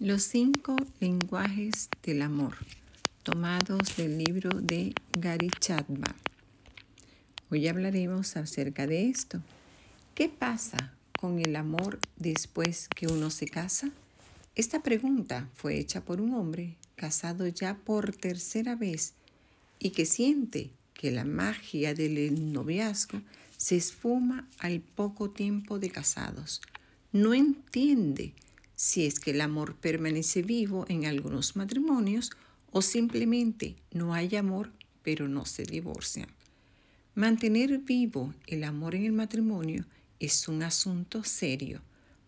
Los cinco lenguajes del amor, tomados del libro de Gary Chadba. Hoy hablaremos acerca de esto. ¿Qué pasa con el amor después que uno se casa? Esta pregunta fue hecha por un hombre casado ya por tercera vez y que siente que la magia del noviazgo se esfuma al poco tiempo de casados. No entiende si es que el amor permanece vivo en algunos matrimonios o simplemente no hay amor pero no se divorcian. Mantener vivo el amor en el matrimonio es un asunto serio.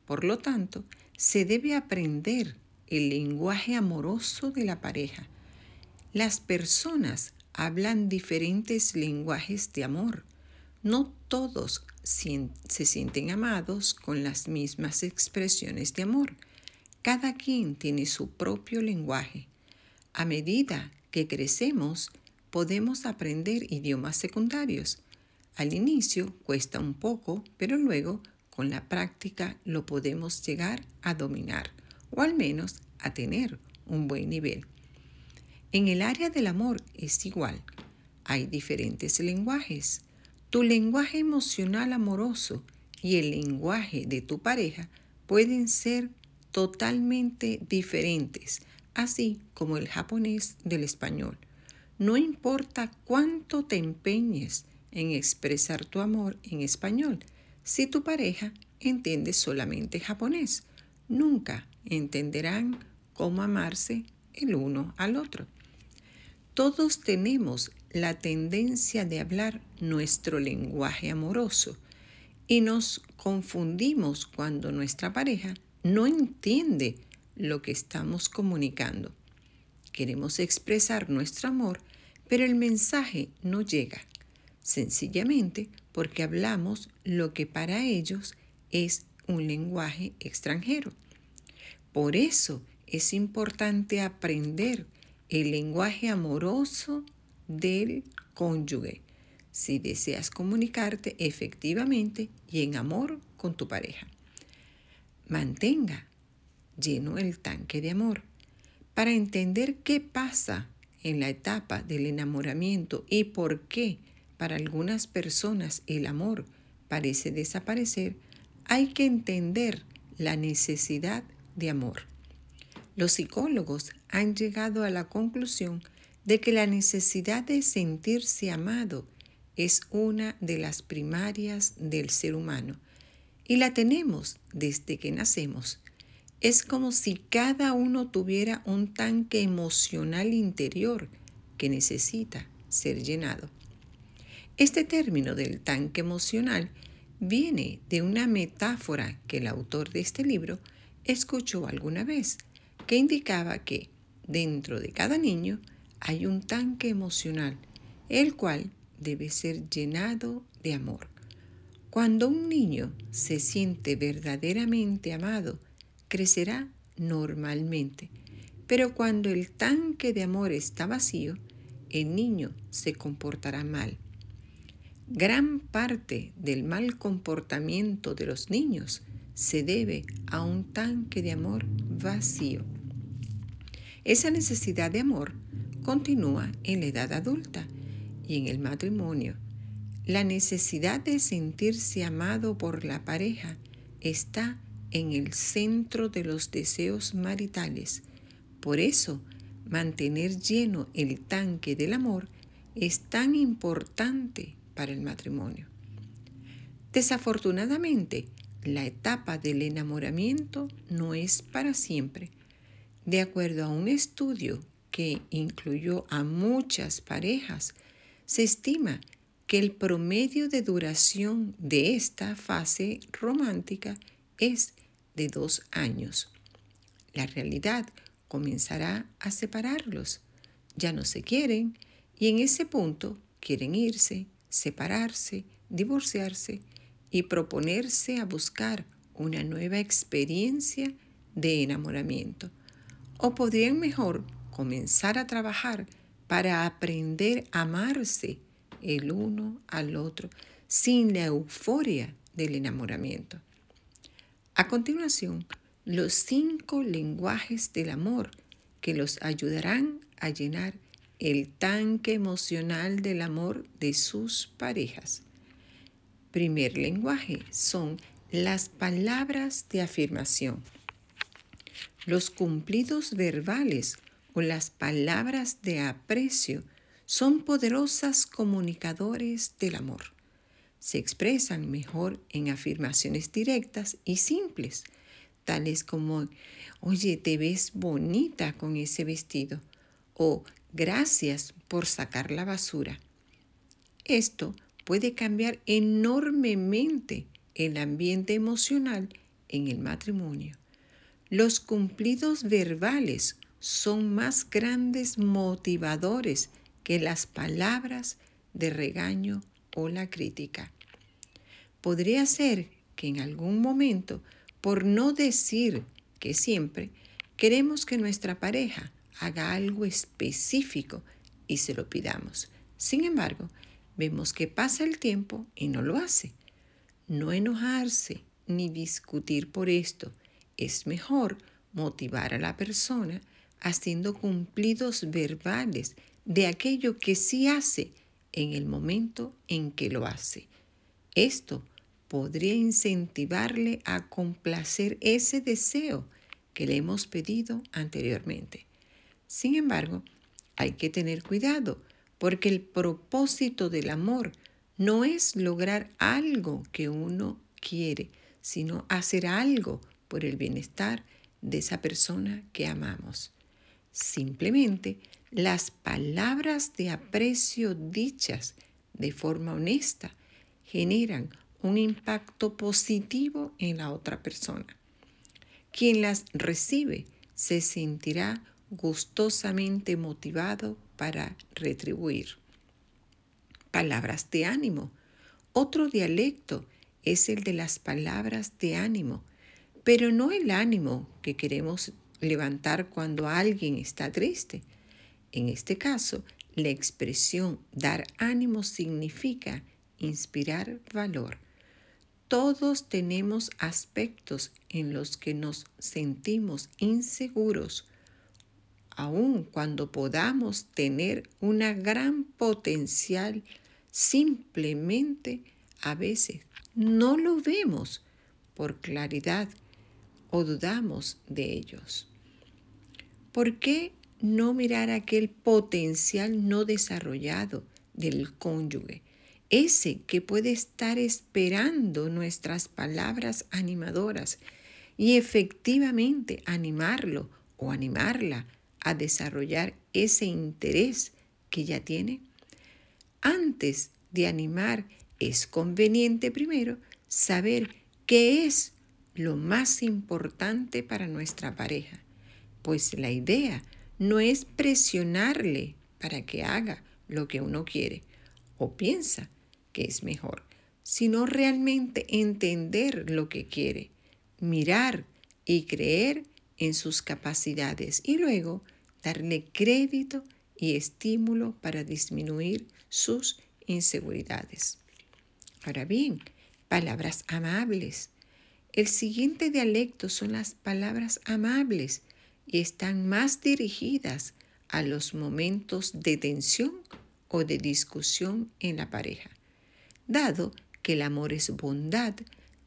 Por lo tanto, se debe aprender el lenguaje amoroso de la pareja. Las personas hablan diferentes lenguajes de amor. No todos se sienten amados con las mismas expresiones de amor. Cada quien tiene su propio lenguaje. A medida que crecemos, podemos aprender idiomas secundarios. Al inicio cuesta un poco, pero luego con la práctica lo podemos llegar a dominar o al menos a tener un buen nivel. En el área del amor es igual. Hay diferentes lenguajes. Tu lenguaje emocional amoroso y el lenguaje de tu pareja pueden ser totalmente diferentes, así como el japonés del español. No importa cuánto te empeñes en expresar tu amor en español, si tu pareja entiende solamente japonés, nunca entenderán cómo amarse el uno al otro. Todos tenemos la tendencia de hablar nuestro lenguaje amoroso y nos confundimos cuando nuestra pareja no entiende lo que estamos comunicando. Queremos expresar nuestro amor, pero el mensaje no llega, sencillamente porque hablamos lo que para ellos es un lenguaje extranjero. Por eso es importante aprender el lenguaje amoroso del cónyuge si deseas comunicarte efectivamente y en amor con tu pareja. Mantenga lleno el tanque de amor para entender qué pasa en la etapa del enamoramiento y por qué para algunas personas el amor parece desaparecer, hay que entender la necesidad de amor. Los psicólogos han llegado a la conclusión de que la necesidad de sentirse amado es una de las primarias del ser humano y la tenemos desde que nacemos. Es como si cada uno tuviera un tanque emocional interior que necesita ser llenado. Este término del tanque emocional viene de una metáfora que el autor de este libro escuchó alguna vez, que indicaba que dentro de cada niño hay un tanque emocional, el cual debe ser llenado de amor. Cuando un niño se siente verdaderamente amado, crecerá normalmente. Pero cuando el tanque de amor está vacío, el niño se comportará mal. Gran parte del mal comportamiento de los niños se debe a un tanque de amor vacío. Esa necesidad de amor continúa en la edad adulta y en el matrimonio. La necesidad de sentirse amado por la pareja está en el centro de los deseos maritales. Por eso, mantener lleno el tanque del amor es tan importante para el matrimonio. Desafortunadamente, la etapa del enamoramiento no es para siempre. De acuerdo a un estudio que incluyó a muchas parejas, se estima el promedio de duración de esta fase romántica es de dos años. La realidad comenzará a separarlos. Ya no se quieren y en ese punto quieren irse, separarse, divorciarse y proponerse a buscar una nueva experiencia de enamoramiento. O podrían mejor comenzar a trabajar para aprender a amarse el uno al otro sin la euforia del enamoramiento. A continuación, los cinco lenguajes del amor que los ayudarán a llenar el tanque emocional del amor de sus parejas. Primer lenguaje son las palabras de afirmación. Los cumplidos verbales o las palabras de aprecio son poderosas comunicadores del amor. Se expresan mejor en afirmaciones directas y simples, tales como, oye, te ves bonita con ese vestido o gracias por sacar la basura. Esto puede cambiar enormemente el ambiente emocional en el matrimonio. Los cumplidos verbales son más grandes motivadores que las palabras de regaño o la crítica. Podría ser que en algún momento, por no decir que siempre, queremos que nuestra pareja haga algo específico y se lo pidamos. Sin embargo, vemos que pasa el tiempo y no lo hace. No enojarse ni discutir por esto. Es mejor motivar a la persona haciendo cumplidos verbales de aquello que sí hace en el momento en que lo hace. Esto podría incentivarle a complacer ese deseo que le hemos pedido anteriormente. Sin embargo, hay que tener cuidado porque el propósito del amor no es lograr algo que uno quiere, sino hacer algo por el bienestar de esa persona que amamos. Simplemente las palabras de aprecio dichas de forma honesta generan un impacto positivo en la otra persona. Quien las recibe se sentirá gustosamente motivado para retribuir. Palabras de ánimo. Otro dialecto es el de las palabras de ánimo, pero no el ánimo que queremos levantar cuando alguien está triste. En este caso, la expresión dar ánimo significa inspirar valor. Todos tenemos aspectos en los que nos sentimos inseguros, aun cuando podamos tener una gran potencial, simplemente a veces no lo vemos por claridad o dudamos de ellos. ¿Por qué no mirar aquel potencial no desarrollado del cónyuge? Ese que puede estar esperando nuestras palabras animadoras y efectivamente animarlo o animarla a desarrollar ese interés que ya tiene. Antes de animar, es conveniente primero saber qué es lo más importante para nuestra pareja pues la idea no es presionarle para que haga lo que uno quiere o piensa que es mejor, sino realmente entender lo que quiere, mirar y creer en sus capacidades y luego darle crédito y estímulo para disminuir sus inseguridades. Ahora bien, palabras amables. El siguiente dialecto son las palabras amables y están más dirigidas a los momentos de tensión o de discusión en la pareja. Dado que el amor es bondad,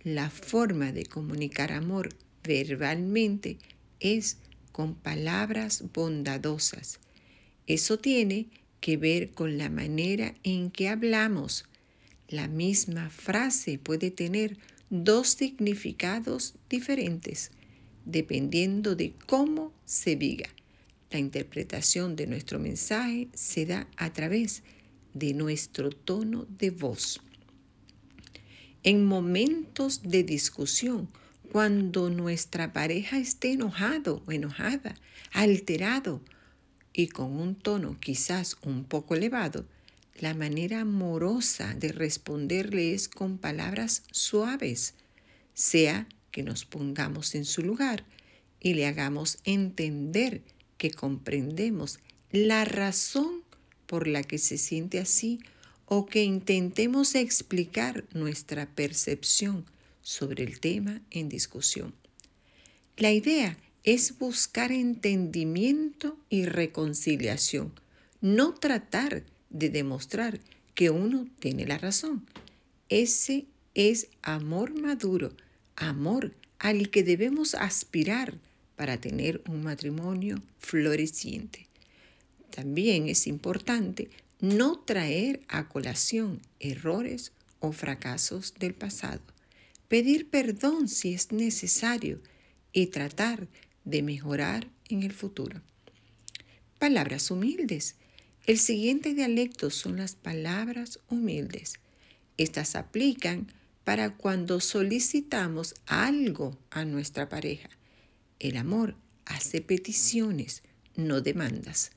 la forma de comunicar amor verbalmente es con palabras bondadosas. Eso tiene que ver con la manera en que hablamos. La misma frase puede tener dos significados diferentes dependiendo de cómo se diga. La interpretación de nuestro mensaje se da a través de nuestro tono de voz. En momentos de discusión, cuando nuestra pareja esté enojado o enojada, alterado y con un tono quizás un poco elevado, la manera amorosa de responderle es con palabras suaves, sea que nos pongamos en su lugar y le hagamos entender que comprendemos la razón por la que se siente así o que intentemos explicar nuestra percepción sobre el tema en discusión. La idea es buscar entendimiento y reconciliación, no tratar de demostrar que uno tiene la razón. Ese es amor maduro, amor al que debemos aspirar para tener un matrimonio floreciente. También es importante no traer a colación errores o fracasos del pasado, pedir perdón si es necesario y tratar de mejorar en el futuro. Palabras humildes. El siguiente dialecto son las palabras humildes. Estas aplican para cuando solicitamos algo a nuestra pareja. El amor hace peticiones, no demandas.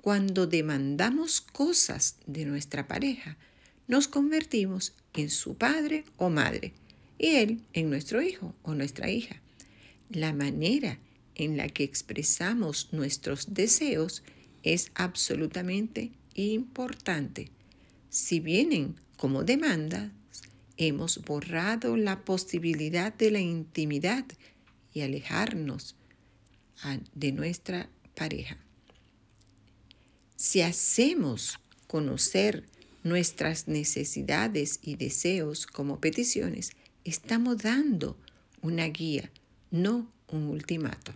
Cuando demandamos cosas de nuestra pareja, nos convertimos en su padre o madre y él en nuestro hijo o nuestra hija. La manera en la que expresamos nuestros deseos es absolutamente importante. Si vienen como demanda, hemos borrado la posibilidad de la intimidad y alejarnos de nuestra pareja. Si hacemos conocer nuestras necesidades y deseos como peticiones, estamos dando una guía, no un ultimato.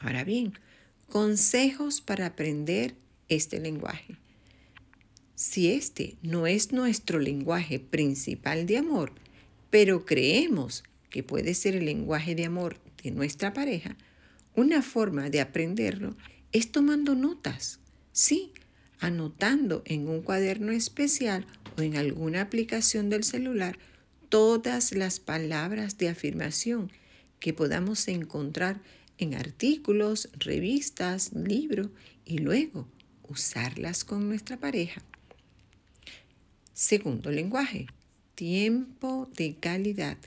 Ahora bien, consejos para aprender este lenguaje. Si este no es nuestro lenguaje principal de amor, pero creemos que puede ser el lenguaje de amor de nuestra pareja, una forma de aprenderlo es tomando notas Sí, anotando en un cuaderno especial o en alguna aplicación del celular todas las palabras de afirmación que podamos encontrar en artículos, revistas, libros y luego usarlas con nuestra pareja. Segundo lenguaje, tiempo de calidad.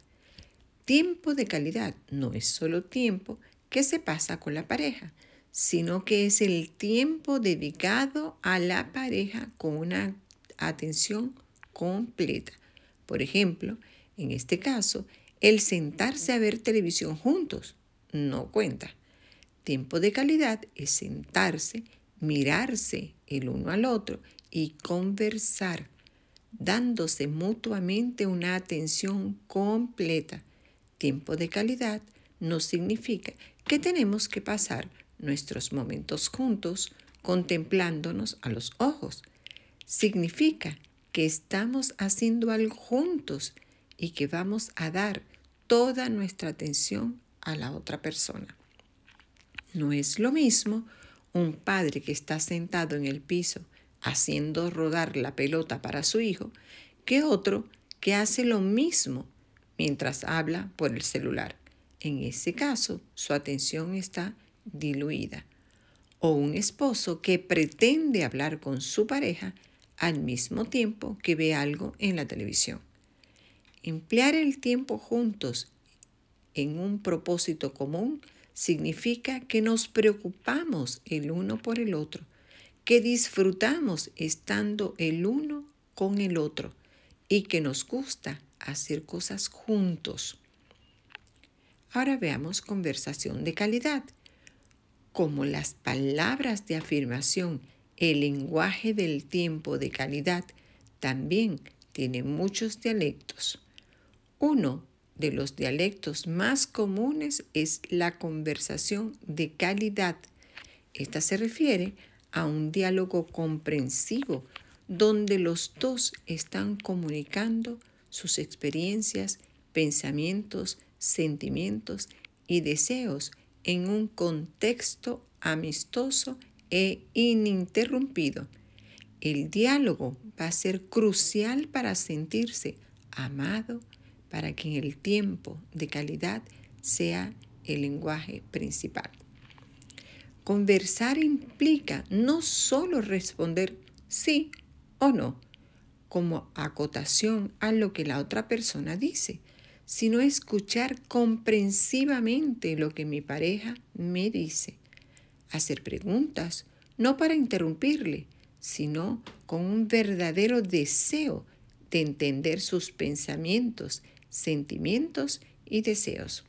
Tiempo de calidad no es solo tiempo que se pasa con la pareja, sino que es el tiempo dedicado a la pareja con una atención completa. Por ejemplo, en este caso, el sentarse a ver televisión juntos no cuenta. Tiempo de calidad es sentarse, mirarse el uno al otro y conversar, dándose mutuamente una atención completa. Tiempo de calidad no significa que tenemos que pasar nuestros momentos juntos contemplándonos a los ojos. Significa que estamos haciendo algo juntos y que vamos a dar toda nuestra atención a la otra persona. No es lo mismo un padre que está sentado en el piso haciendo rodar la pelota para su hijo que otro que hace lo mismo mientras habla por el celular. En ese caso, su atención está diluida, o un esposo que pretende hablar con su pareja al mismo tiempo que ve algo en la televisión. Emplear el tiempo juntos en un propósito común significa que nos preocupamos el uno por el otro, que disfrutamos estando el uno con el otro y que nos gusta hacer cosas juntos. Ahora veamos conversación de calidad como las palabras de afirmación, el lenguaje del tiempo de calidad, también tiene muchos dialectos. Uno de los dialectos más comunes es la conversación de calidad. Esta se refiere a un diálogo comprensivo donde los dos están comunicando sus experiencias, pensamientos, sentimientos y deseos en un contexto amistoso e ininterrumpido. El diálogo va a ser crucial para sentirse amado, para que en el tiempo de calidad sea el lenguaje principal. Conversar implica no solo responder sí o no, como acotación a lo que la otra persona dice, sino escuchar comprensivamente lo que mi pareja me dice. Hacer preguntas, no para interrumpirle, sino con un verdadero deseo de entender sus pensamientos, sentimientos y deseos.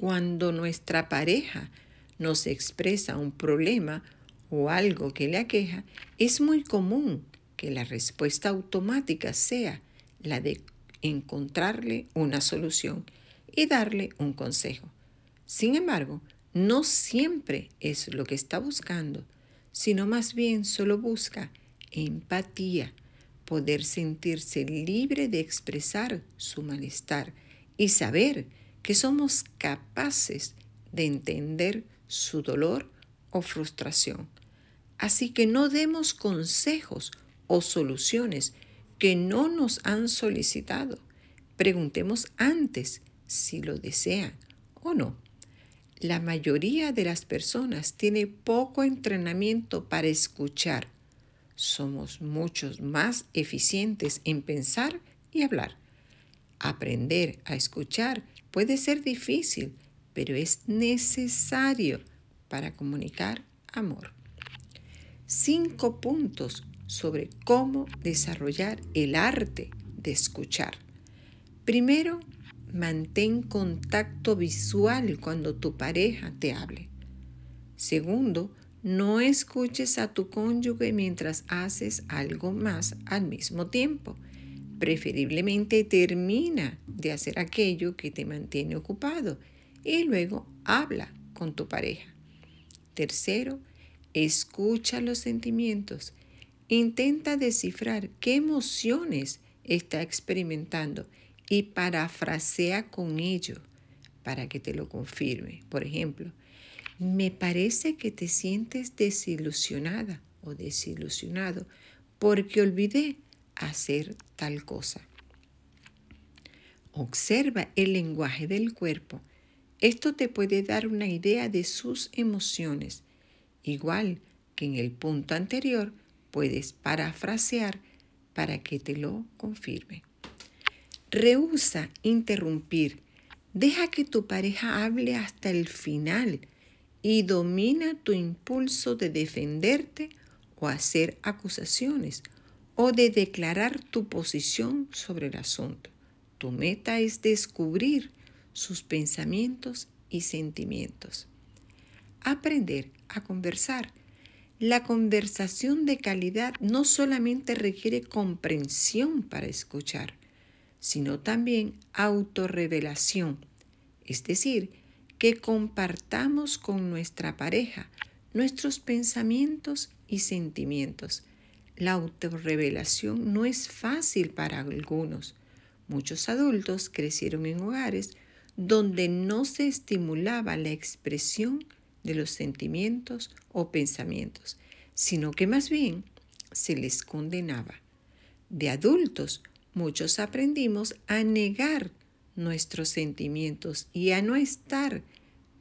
cuando nuestra pareja nos expresa un problema o algo que le aqueja, es muy común que la respuesta automática sea la de encontrarle una solución y darle un consejo. Sin embargo, no siempre es lo que está buscando, sino más bien solo busca empatía, poder sentirse libre de expresar su malestar y saber que somos capaces de entender su dolor o frustración. Así que no demos consejos o soluciones que no nos han solicitado. Preguntemos antes si lo desean o no. La mayoría de las personas tiene poco entrenamiento para escuchar. Somos muchos más eficientes en pensar y hablar. Aprender a escuchar puede ser difícil, pero es necesario para comunicar amor. Cinco puntos sobre cómo desarrollar el arte de escuchar. Primero, mantén contacto visual cuando tu pareja te hable. Segundo, no escuches a tu cónyuge mientras haces algo más al mismo tiempo. Preferiblemente termina de hacer aquello que te mantiene ocupado y luego habla con tu pareja. Tercero, escucha los sentimientos. Intenta descifrar qué emociones está experimentando y parafrasea con ello para que te lo confirme. Por ejemplo, me parece que te sientes desilusionada o desilusionado porque olvidé hacer tal cosa. Observa el lenguaje del cuerpo. Esto te puede dar una idea de sus emociones. Igual que en el punto anterior, puedes parafrasear para que te lo confirme. Rehúsa interrumpir. Deja que tu pareja hable hasta el final y domina tu impulso de defenderte o hacer acusaciones o de declarar tu posición sobre el asunto. Tu meta es descubrir sus pensamientos y sentimientos. Aprender a conversar. La conversación de calidad no solamente requiere comprensión para escuchar, sino también autorrevelación, es decir, que compartamos con nuestra pareja nuestros pensamientos y sentimientos. La autorrevelación no es fácil para algunos. Muchos adultos crecieron en hogares donde no se estimulaba la expresión de los sentimientos o pensamientos, sino que más bien se les condenaba. De adultos, muchos aprendimos a negar nuestros sentimientos y a no estar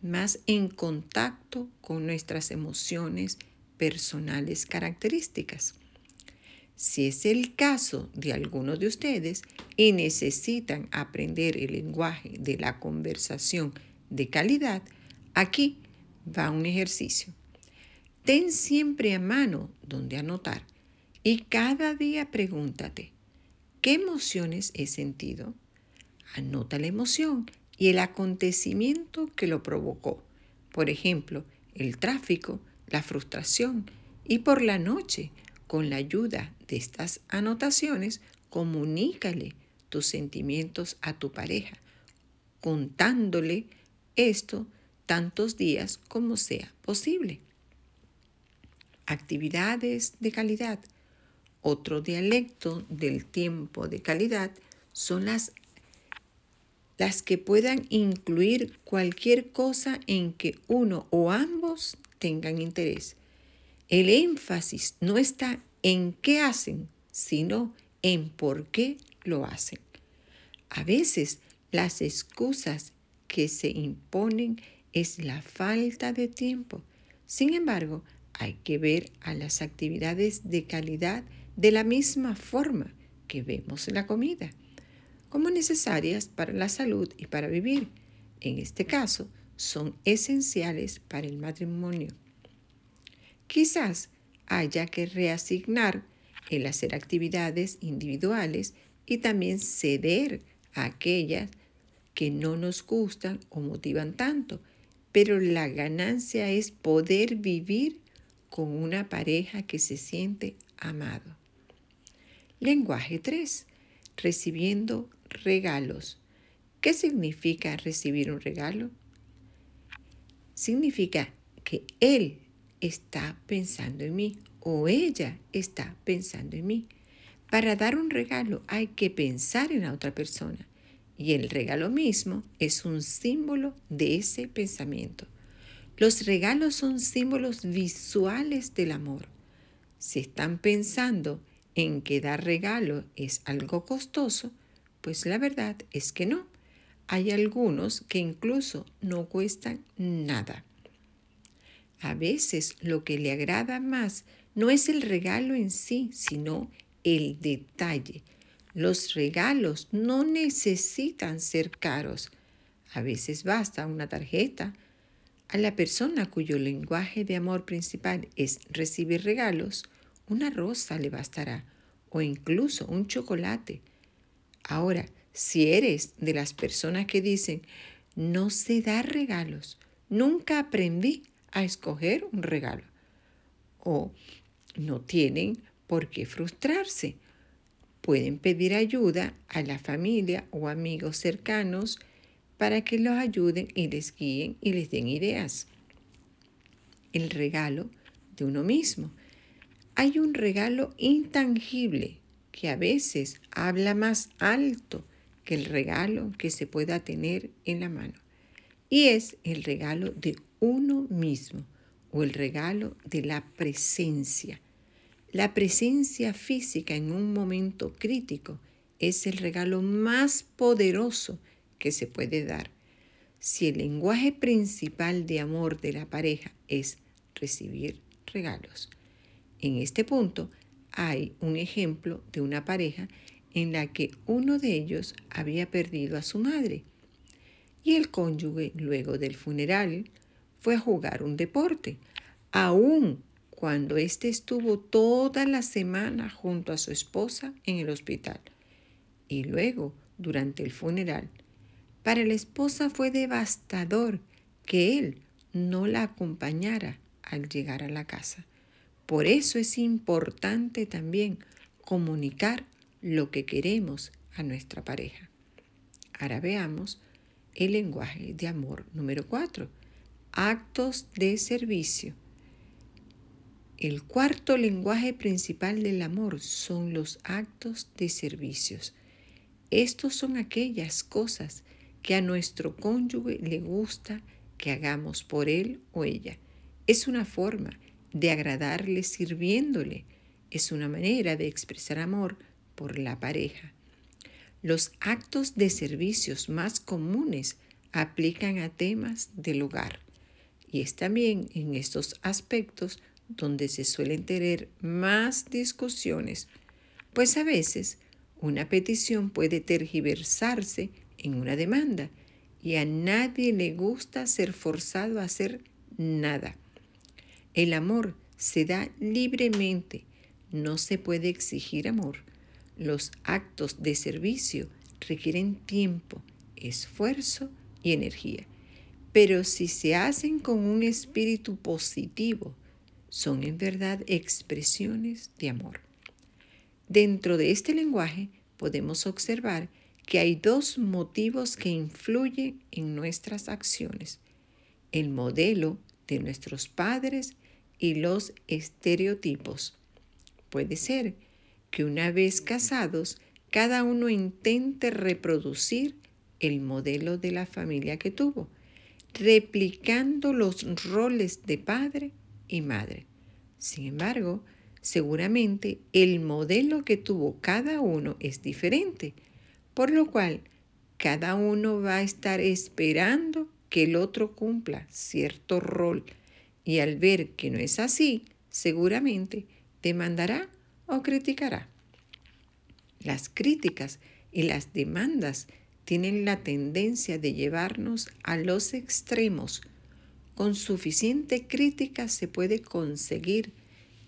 más en contacto con nuestras emociones personales características. Si es el caso de alguno de ustedes y necesitan aprender el lenguaje de la conversación de calidad, aquí va un ejercicio. Ten siempre a mano donde anotar y cada día pregúntate, ¿Qué emociones he sentido? Anota la emoción y el acontecimiento que lo provocó. Por ejemplo, el tráfico, la frustración y por la noche, con la ayuda de estas anotaciones, comunícale tus sentimientos a tu pareja, contándole esto tantos días como sea posible. Actividades de calidad. Otro dialecto del tiempo de calidad son las, las que puedan incluir cualquier cosa en que uno o ambos tengan interés. El énfasis no está en qué hacen, sino en por qué lo hacen. A veces las excusas que se imponen es la falta de tiempo. Sin embargo, hay que ver a las actividades de calidad de la misma forma que vemos la comida, como necesarias para la salud y para vivir. En este caso, son esenciales para el matrimonio. Quizás haya que reasignar el hacer actividades individuales y también ceder a aquellas que no nos gustan o motivan tanto, pero la ganancia es poder vivir con una pareja que se siente amado. Lenguaje 3. Recibiendo regalos. ¿Qué significa recibir un regalo? Significa que él está pensando en mí o ella está pensando en mí. Para dar un regalo hay que pensar en la otra persona y el regalo mismo es un símbolo de ese pensamiento. Los regalos son símbolos visuales del amor. Si están pensando en que dar regalo es algo costoso, pues la verdad es que no. Hay algunos que incluso no cuestan nada. A veces lo que le agrada más no es el regalo en sí, sino el detalle. Los regalos no necesitan ser caros. A veces basta una tarjeta. A la persona cuyo lenguaje de amor principal es recibir regalos, una rosa le bastará o incluso un chocolate. Ahora, si eres de las personas que dicen, no se da regalos, nunca aprendí a escoger un regalo. O no tienen por qué frustrarse. Pueden pedir ayuda a la familia o amigos cercanos para que los ayuden y les guíen y les den ideas. El regalo de uno mismo. Hay un regalo intangible que a veces habla más alto que el regalo que se pueda tener en la mano. Y es el regalo de uno mismo o el regalo de la presencia. La presencia física en un momento crítico es el regalo más poderoso que se puede dar. Si el lenguaje principal de amor de la pareja es recibir regalos. En este punto hay un ejemplo de una pareja en la que uno de ellos había perdido a su madre y el cónyuge luego del funeral fue a jugar un deporte, aun cuando éste estuvo toda la semana junto a su esposa en el hospital. Y luego, durante el funeral, para la esposa fue devastador que él no la acompañara al llegar a la casa. Por eso es importante también comunicar lo que queremos a nuestra pareja. Ahora veamos el lenguaje de amor número 4 actos de servicio. El cuarto lenguaje principal del amor son los actos de servicios. Estos son aquellas cosas que a nuestro cónyuge le gusta que hagamos por él o ella. Es una forma de agradarle sirviéndole. Es una manera de expresar amor por la pareja. Los actos de servicios más comunes aplican a temas del hogar. Y es también en estos aspectos donde se suelen tener más discusiones, pues a veces una petición puede tergiversarse en una demanda y a nadie le gusta ser forzado a hacer nada. El amor se da libremente, no se puede exigir amor. Los actos de servicio requieren tiempo, esfuerzo y energía pero si se hacen con un espíritu positivo, son en verdad expresiones de amor. Dentro de este lenguaje podemos observar que hay dos motivos que influyen en nuestras acciones. El modelo de nuestros padres y los estereotipos. Puede ser que una vez casados, cada uno intente reproducir el modelo de la familia que tuvo replicando los roles de padre y madre. Sin embargo, seguramente el modelo que tuvo cada uno es diferente, por lo cual cada uno va a estar esperando que el otro cumpla cierto rol y al ver que no es así, seguramente demandará o criticará. Las críticas y las demandas tienen la tendencia de llevarnos a los extremos. Con suficiente crítica se puede conseguir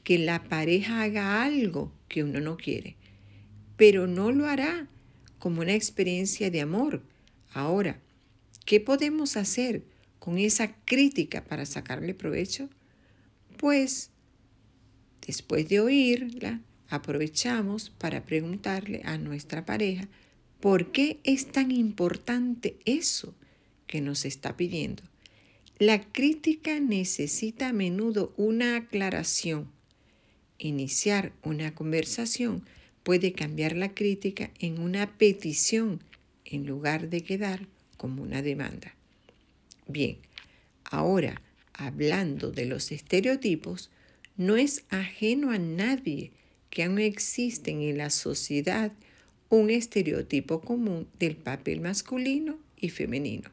que la pareja haga algo que uno no quiere, pero no lo hará como una experiencia de amor. Ahora, ¿qué podemos hacer con esa crítica para sacarle provecho? Pues, después de oírla, aprovechamos para preguntarle a nuestra pareja por qué es tan importante eso que nos está pidiendo. La crítica necesita a menudo una aclaración. Iniciar una conversación puede cambiar la crítica en una petición en lugar de quedar como una demanda. Bien, ahora hablando de los estereotipos, no es ajeno a nadie que aún existen en la sociedad un estereotipo común del papel masculino y femenino.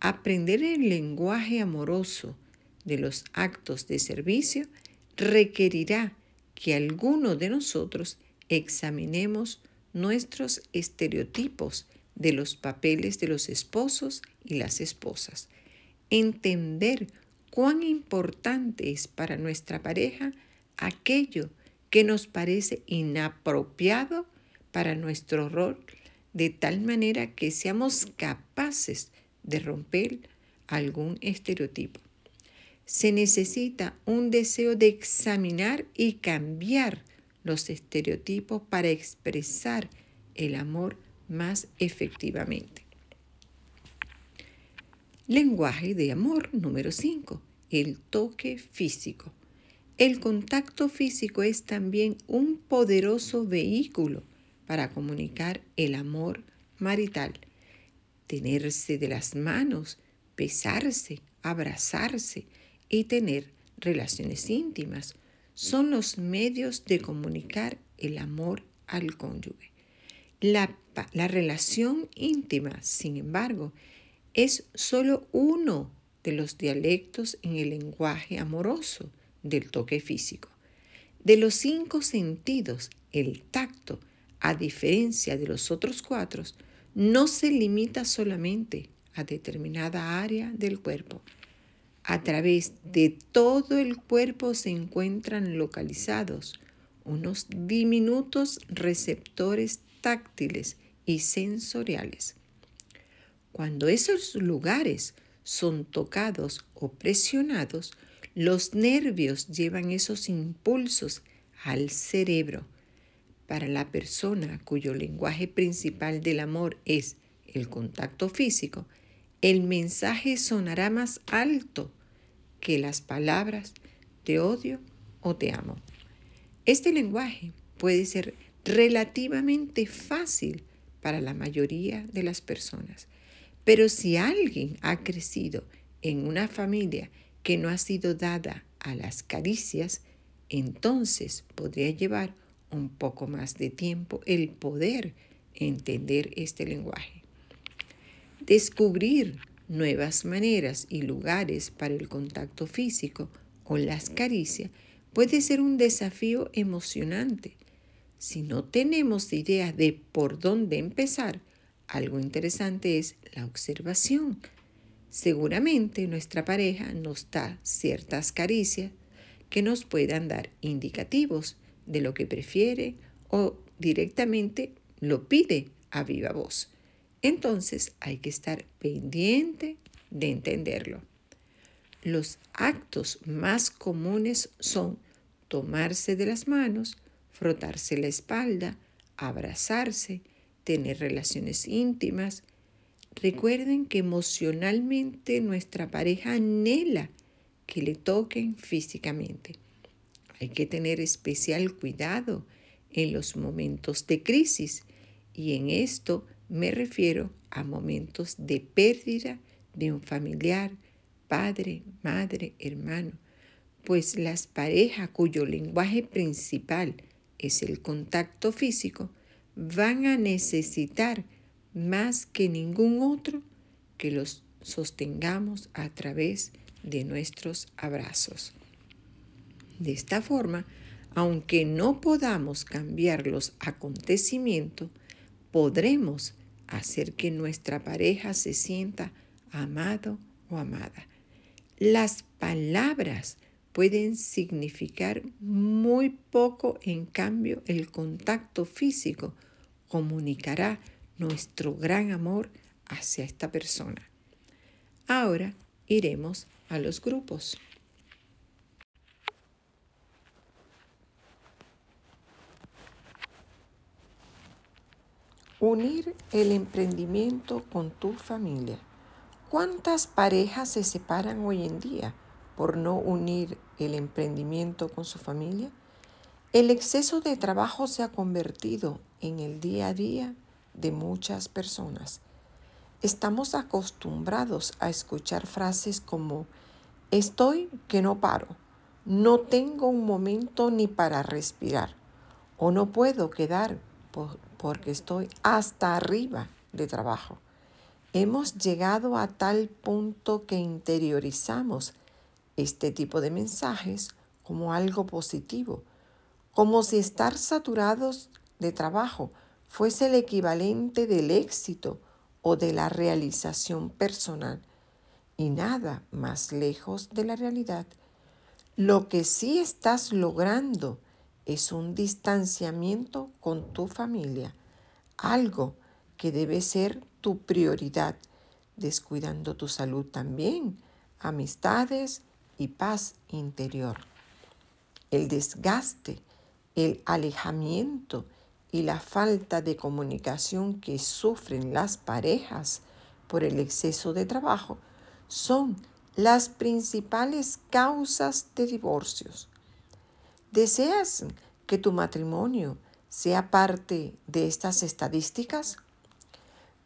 Aprender el lenguaje amoroso de los actos de servicio requerirá que alguno de nosotros examinemos nuestros estereotipos de los papeles de los esposos y las esposas. Entender cuán importante es para nuestra pareja aquello que nos parece inapropiado para nuestro rol, de tal manera que seamos capaces de romper algún estereotipo. Se necesita un deseo de examinar y cambiar los estereotipos para expresar el amor más efectivamente. Lenguaje de amor número 5. El toque físico. El contacto físico es también un poderoso vehículo para comunicar el amor marital tenerse de las manos, besarse, abrazarse y tener relaciones íntimas son los medios de comunicar el amor al cónyuge. La, la, relación íntima, sin embargo, es solo uno de los dialectos en el lenguaje amoroso del toque físico. De los cinco sentidos, el tacto, a diferencia de los otros cuatro, no se limita solamente a determinada área del cuerpo. A través de todo el cuerpo se encuentran localizados unos diminutos receptores táctiles y sensoriales. Cuando esos lugares son tocados o presionados, los nervios llevan esos impulsos al cerebro para la persona cuyo lenguaje principal del amor es el contacto físico, el mensaje sonará más alto que las palabras te odio o te amo. Este lenguaje puede ser relativamente fácil para la mayoría de las personas, pero si alguien ha crecido en una familia que no ha sido dada a las caricias, entonces podría llevar un poco más de tiempo el poder entender este lenguaje. Descubrir nuevas maneras y lugares para el contacto físico o las caricias puede ser un desafío emocionante. Si no tenemos idea de por dónde empezar, algo interesante es la observación. Seguramente nuestra pareja nos da ciertas caricias que nos puedan dar indicativos de lo que prefiere o directamente lo pide a viva voz. Entonces hay que estar pendiente de entenderlo. Los actos más comunes son tomarse de las manos, frotarse la espalda, abrazarse, tener relaciones íntimas. Recuerden que emocionalmente nuestra pareja anhela que le toquen físicamente. Hay que tener especial cuidado en los momentos de crisis y en esto me refiero a momentos de pérdida de un familiar, padre, madre, hermano, pues las parejas cuyo lenguaje principal es el contacto físico van a necesitar más que ningún otro que los sostengamos a través de nuestros abrazos. De esta forma, aunque no podamos cambiar los acontecimientos, podremos hacer que nuestra pareja se sienta amado o amada. Las palabras pueden significar muy poco, en cambio el contacto físico comunicará nuestro gran amor hacia esta persona. Ahora iremos a los grupos. Unir el emprendimiento con tu familia. ¿Cuántas parejas se separan hoy en día por no unir el emprendimiento con su familia? El exceso de trabajo se ha convertido en el día a día de muchas personas. Estamos acostumbrados a escuchar frases como estoy que no paro, no tengo un momento ni para respirar o no puedo quedar porque estoy hasta arriba de trabajo. Hemos llegado a tal punto que interiorizamos este tipo de mensajes como algo positivo, como si estar saturados de trabajo fuese el equivalente del éxito o de la realización personal y nada más lejos de la realidad. Lo que sí estás logrando es un distanciamiento con tu familia, algo que debe ser tu prioridad, descuidando tu salud también, amistades y paz interior. El desgaste, el alejamiento y la falta de comunicación que sufren las parejas por el exceso de trabajo son las principales causas de divorcios. ¿Deseas que tu matrimonio sea parte de estas estadísticas?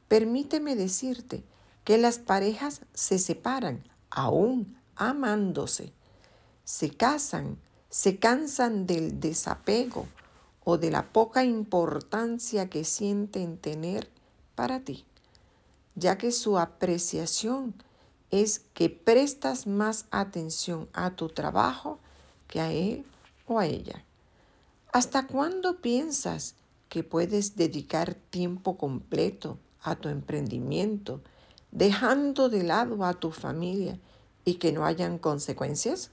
Permíteme decirte que las parejas se separan aún amándose, se casan, se cansan del desapego o de la poca importancia que sienten tener para ti, ya que su apreciación es que prestas más atención a tu trabajo que a él o a ella. ¿Hasta cuándo piensas que puedes dedicar tiempo completo a tu emprendimiento, dejando de lado a tu familia y que no hayan consecuencias?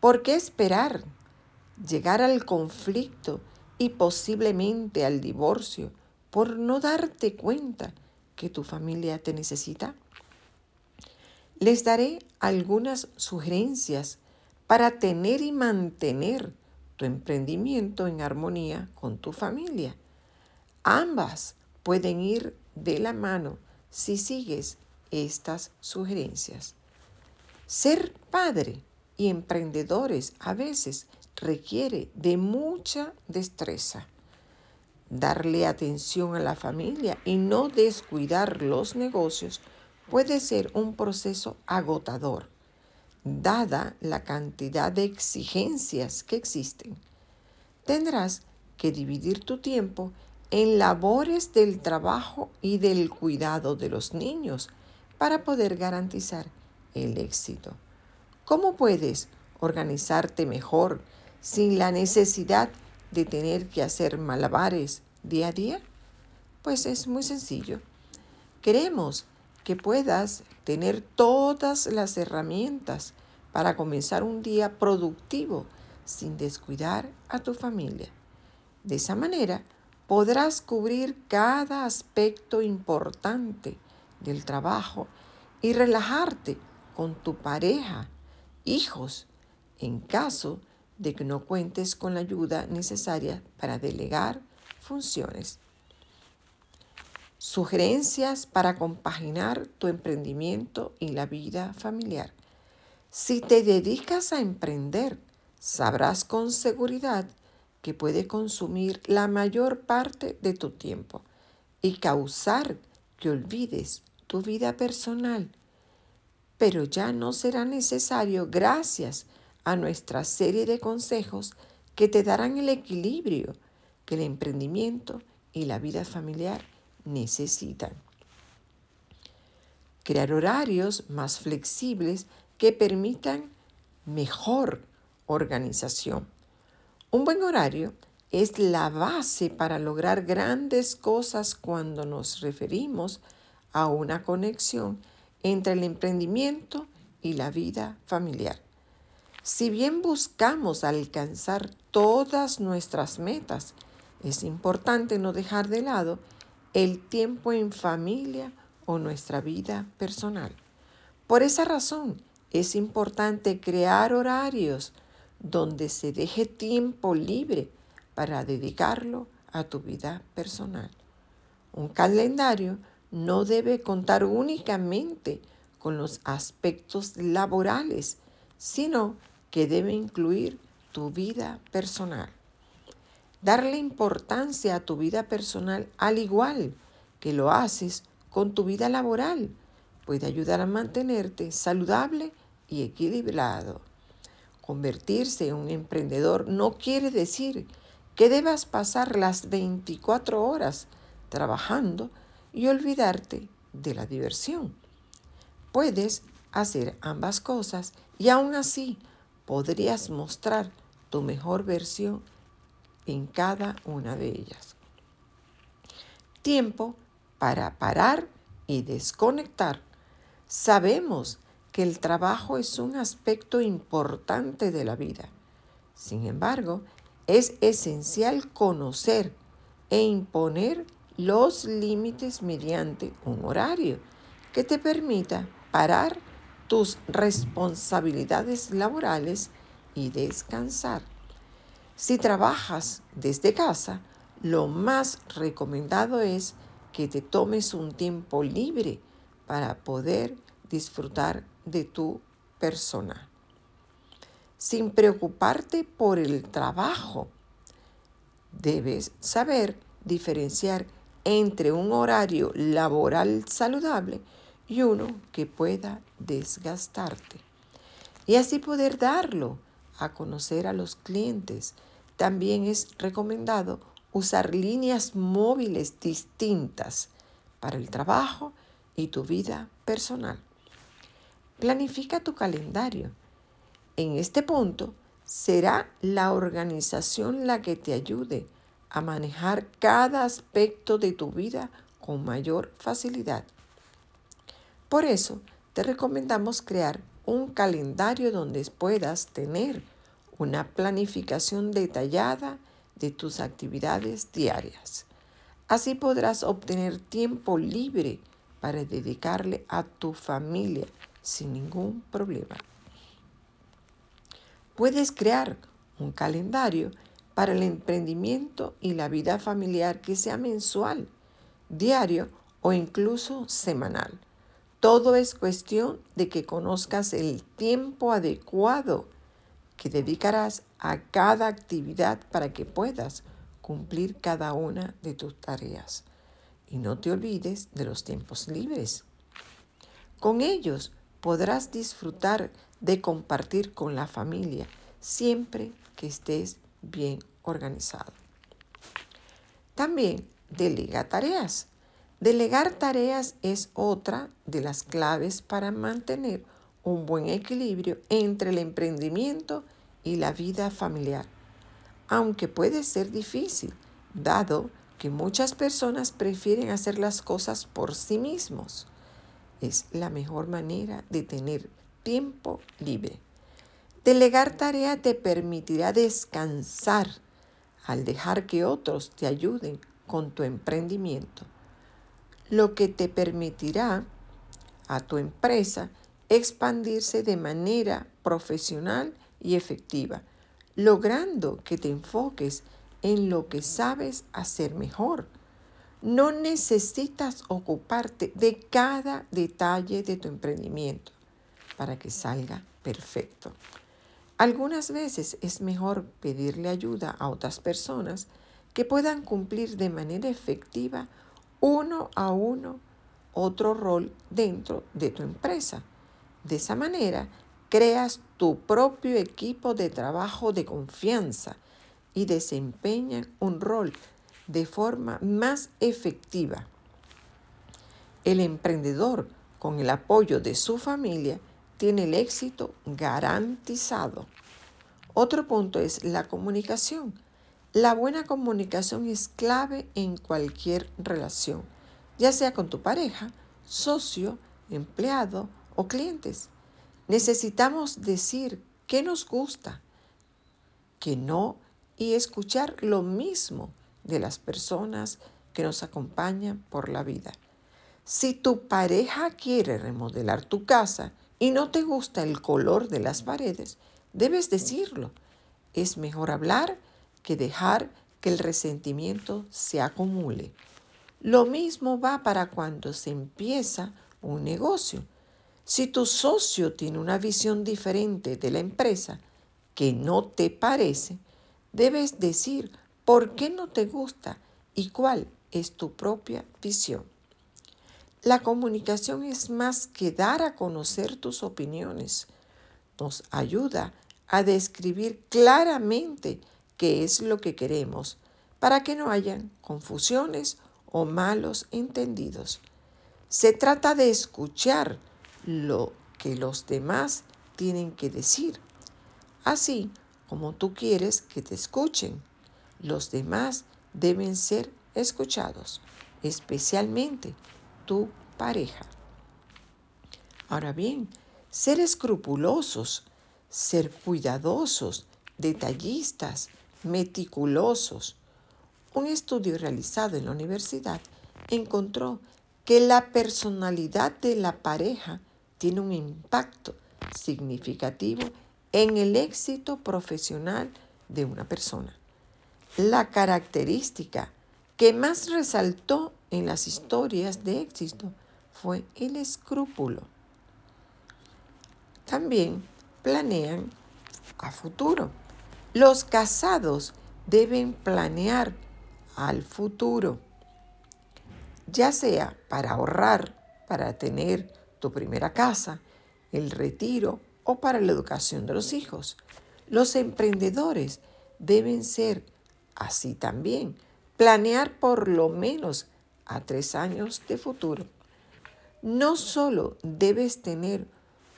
¿Por qué esperar llegar al conflicto y posiblemente al divorcio por no darte cuenta que tu familia te necesita? Les daré algunas sugerencias para tener y mantener tu emprendimiento en armonía con tu familia. Ambas pueden ir de la mano si sigues estas sugerencias. Ser padre y emprendedores a veces requiere de mucha destreza. Darle atención a la familia y no descuidar los negocios puede ser un proceso agotador dada la cantidad de exigencias que existen. Tendrás que dividir tu tiempo en labores del trabajo y del cuidado de los niños para poder garantizar el éxito. ¿Cómo puedes organizarte mejor sin la necesidad de tener que hacer malabares día a día? Pues es muy sencillo. Queremos que puedas tener todas las herramientas para comenzar un día productivo sin descuidar a tu familia. De esa manera podrás cubrir cada aspecto importante del trabajo y relajarte con tu pareja, hijos, en caso de que no cuentes con la ayuda necesaria para delegar funciones. Sugerencias para compaginar tu emprendimiento y la vida familiar. Si te dedicas a emprender, sabrás con seguridad que puede consumir la mayor parte de tu tiempo y causar que olvides tu vida personal. Pero ya no será necesario gracias a nuestra serie de consejos que te darán el equilibrio que el emprendimiento y la vida familiar necesitan. Crear horarios más flexibles que permitan mejor organización. Un buen horario es la base para lograr grandes cosas cuando nos referimos a una conexión entre el emprendimiento y la vida familiar. Si bien buscamos alcanzar todas nuestras metas, es importante no dejar de lado el tiempo en familia o nuestra vida personal. Por esa razón es importante crear horarios donde se deje tiempo libre para dedicarlo a tu vida personal. Un calendario no debe contar únicamente con los aspectos laborales, sino que debe incluir tu vida personal. Darle importancia a tu vida personal al igual que lo haces con tu vida laboral puede ayudar a mantenerte saludable y equilibrado. Convertirse en un emprendedor no quiere decir que debas pasar las 24 horas trabajando y olvidarte de la diversión. Puedes hacer ambas cosas y aún así podrías mostrar tu mejor versión en cada una de ellas. Tiempo para parar y desconectar. Sabemos que el trabajo es un aspecto importante de la vida. Sin embargo, es esencial conocer e imponer los límites mediante un horario que te permita parar tus responsabilidades laborales y descansar. Si trabajas desde casa, lo más recomendado es que te tomes un tiempo libre para poder disfrutar de tu persona. Sin preocuparte por el trabajo, debes saber diferenciar entre un horario laboral saludable y uno que pueda desgastarte. Y así poder darlo a conocer a los clientes. También es recomendado usar líneas móviles distintas para el trabajo y tu vida personal. Planifica tu calendario. En este punto será la organización la que te ayude a manejar cada aspecto de tu vida con mayor facilidad. Por eso, te recomendamos crear un calendario donde puedas tener una planificación detallada de tus actividades diarias. Así podrás obtener tiempo libre para dedicarle a tu familia sin ningún problema. Puedes crear un calendario para el emprendimiento y la vida familiar que sea mensual, diario o incluso semanal. Todo es cuestión de que conozcas el tiempo adecuado que dedicarás a cada actividad para que puedas cumplir cada una de tus tareas. Y no te olvides de los tiempos libres. Con ellos podrás disfrutar de compartir con la familia siempre que estés bien organizado. También delega tareas. Delegar tareas es otra de las claves para mantener un buen equilibrio entre el emprendimiento y la vida familiar, aunque puede ser difícil, dado que muchas personas prefieren hacer las cosas por sí mismos. Es la mejor manera de tener tiempo libre. Delegar tarea te permitirá descansar al dejar que otros te ayuden con tu emprendimiento, lo que te permitirá a tu empresa expandirse de manera profesional y efectiva, logrando que te enfoques en lo que sabes hacer mejor. No necesitas ocuparte de cada detalle de tu emprendimiento para que salga perfecto. Algunas veces es mejor pedirle ayuda a otras personas que puedan cumplir de manera efectiva uno a uno otro rol dentro de tu empresa. De esa manera, creas tu propio equipo de trabajo de confianza y desempeñan un rol de forma más efectiva. El emprendedor, con el apoyo de su familia, tiene el éxito garantizado. Otro punto es la comunicación. La buena comunicación es clave en cualquier relación, ya sea con tu pareja, socio, empleado o clientes. Necesitamos decir qué nos gusta, qué no y escuchar lo mismo de las personas que nos acompañan por la vida. Si tu pareja quiere remodelar tu casa y no te gusta el color de las paredes, debes decirlo. Es mejor hablar que dejar que el resentimiento se acumule. Lo mismo va para cuando se empieza un negocio. Si tu socio tiene una visión diferente de la empresa que no te parece, debes decir por qué no te gusta y cuál es tu propia visión. La comunicación es más que dar a conocer tus opiniones. Nos ayuda a describir claramente qué es lo que queremos para que no hayan confusiones o malos entendidos. Se trata de escuchar lo que los demás tienen que decir, así como tú quieres que te escuchen. Los demás deben ser escuchados, especialmente tu pareja. Ahora bien, ser escrupulosos, ser cuidadosos, detallistas, meticulosos. Un estudio realizado en la universidad encontró que la personalidad de la pareja tiene un impacto significativo en el éxito profesional de una persona. La característica que más resaltó en las historias de éxito fue el escrúpulo. También planean a futuro. Los casados deben planear al futuro, ya sea para ahorrar, para tener tu primera casa, el retiro o para la educación de los hijos. Los emprendedores deben ser así también, planear por lo menos a tres años de futuro. No solo debes tener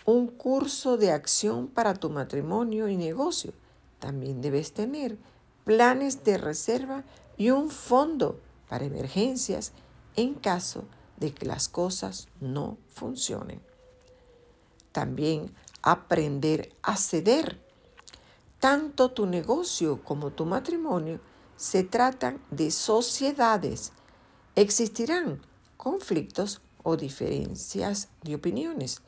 un curso de acción para tu matrimonio y negocio, también debes tener planes de reserva y un fondo para emergencias en caso de que las cosas no funcionen. También aprender a ceder. Tanto tu negocio como tu matrimonio se tratan de sociedades. Existirán conflictos o diferencias de opiniones,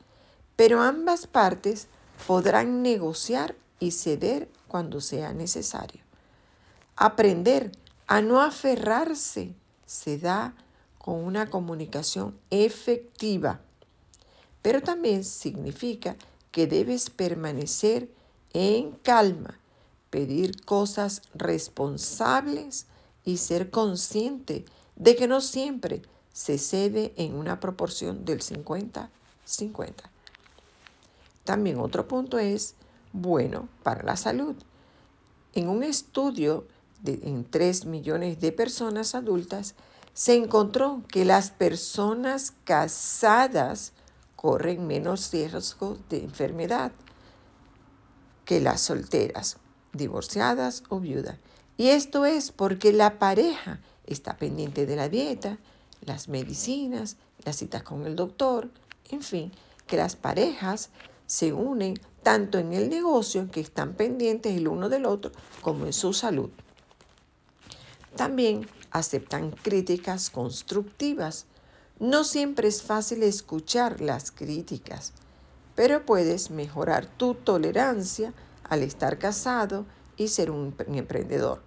pero ambas partes podrán negociar y ceder cuando sea necesario. Aprender a no aferrarse se da con una comunicación efectiva, pero también significa que debes permanecer en calma, pedir cosas responsables y ser consciente de que no siempre se cede en una proporción del 50-50. También otro punto es bueno para la salud. En un estudio de, en 3 millones de personas adultas, se encontró que las personas casadas corren menos riesgo de enfermedad que las solteras, divorciadas o viudas. Y esto es porque la pareja está pendiente de la dieta, las medicinas, las citas con el doctor, en fin, que las parejas se unen tanto en el negocio, que están pendientes el uno del otro, como en su salud. También aceptan críticas constructivas. No siempre es fácil escuchar las críticas, pero puedes mejorar tu tolerancia al estar casado y ser un emprendedor.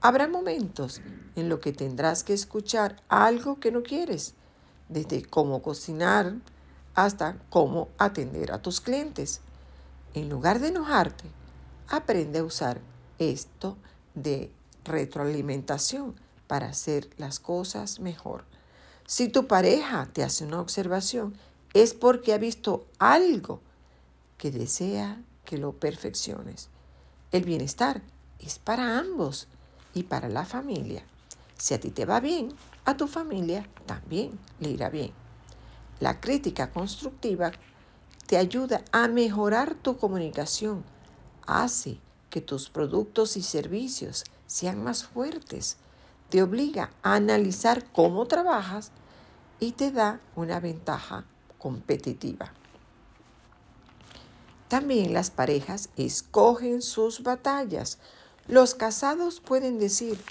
Habrá momentos en los que tendrás que escuchar algo que no quieres, desde cómo cocinar, hasta cómo atender a tus clientes. En lugar de enojarte, aprende a usar esto de retroalimentación para hacer las cosas mejor. Si tu pareja te hace una observación, es porque ha visto algo que desea que lo perfecciones. El bienestar es para ambos y para la familia. Si a ti te va bien, a tu familia también le irá bien. La crítica constructiva te ayuda a mejorar tu comunicación, hace que tus productos y servicios sean más fuertes, te obliga a analizar cómo trabajas y te da una ventaja competitiva. También las parejas escogen sus batallas. Los casados pueden decir,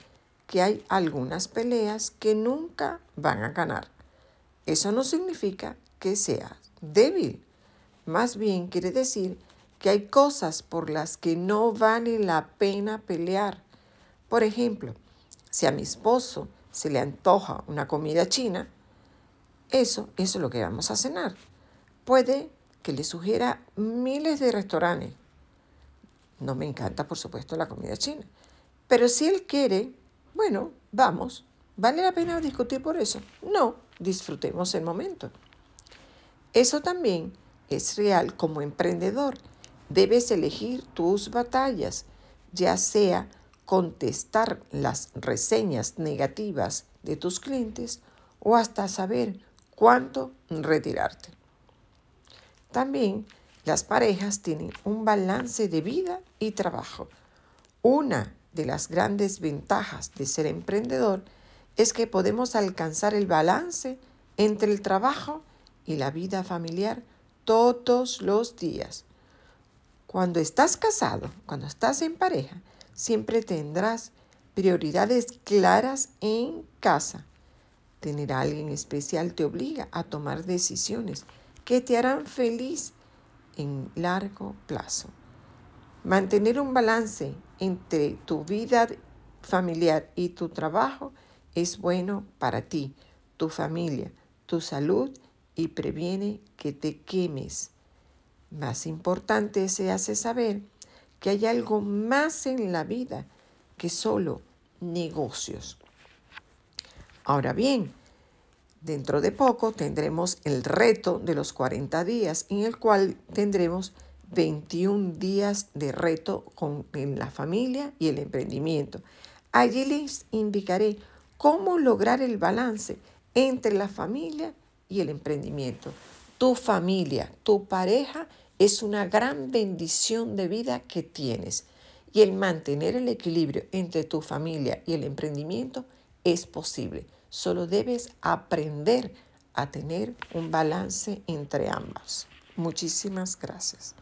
que hay algunas peleas que nunca van a ganar. Eso no significa que seas débil. Más bien quiere decir que hay cosas por las que no vale la pena pelear. Por ejemplo, si a mi esposo se le antoja una comida china, eso, eso es lo que vamos a cenar. Puede que le sugiera miles de restaurantes. No me encanta, por supuesto, la comida china. Pero si él quiere, bueno, vamos. ¿Vale la pena discutir por eso? No, disfrutemos el momento. Eso también es real como emprendedor. Debes elegir tus batallas, ya sea contestar las reseñas negativas de tus clientes o hasta saber cuánto retirarte. También las parejas tienen un balance de vida y trabajo. Una de las grandes ventajas de ser emprendedor es que podemos alcanzar el balance entre el trabajo y la vida familiar todos los días. Cuando estás casado, cuando estás en pareja, siempre tendrás prioridades claras en casa. Tener a alguien especial te obliga a tomar decisiones que te harán feliz en largo plazo. Mantener un balance entre tu vida familiar y tu trabajo es bueno para ti, tu familia, tu salud y previene que te quemes. Más importante se hace saber que hay algo más en la vida que solo negocios. Ahora bien, dentro de poco tendremos el reto de los 40 días en el cual tendremos 21 días de reto con en la familia y el emprendimiento. Allí les indicaré cómo lograr el balance entre la familia y el emprendimiento. Tu familia, tu pareja es una gran bendición de vida que tienes. Y el mantener el equilibrio entre tu familia y el emprendimiento es posible. Solo debes aprender a tener un balance entre ambas. Muchísimas gracias.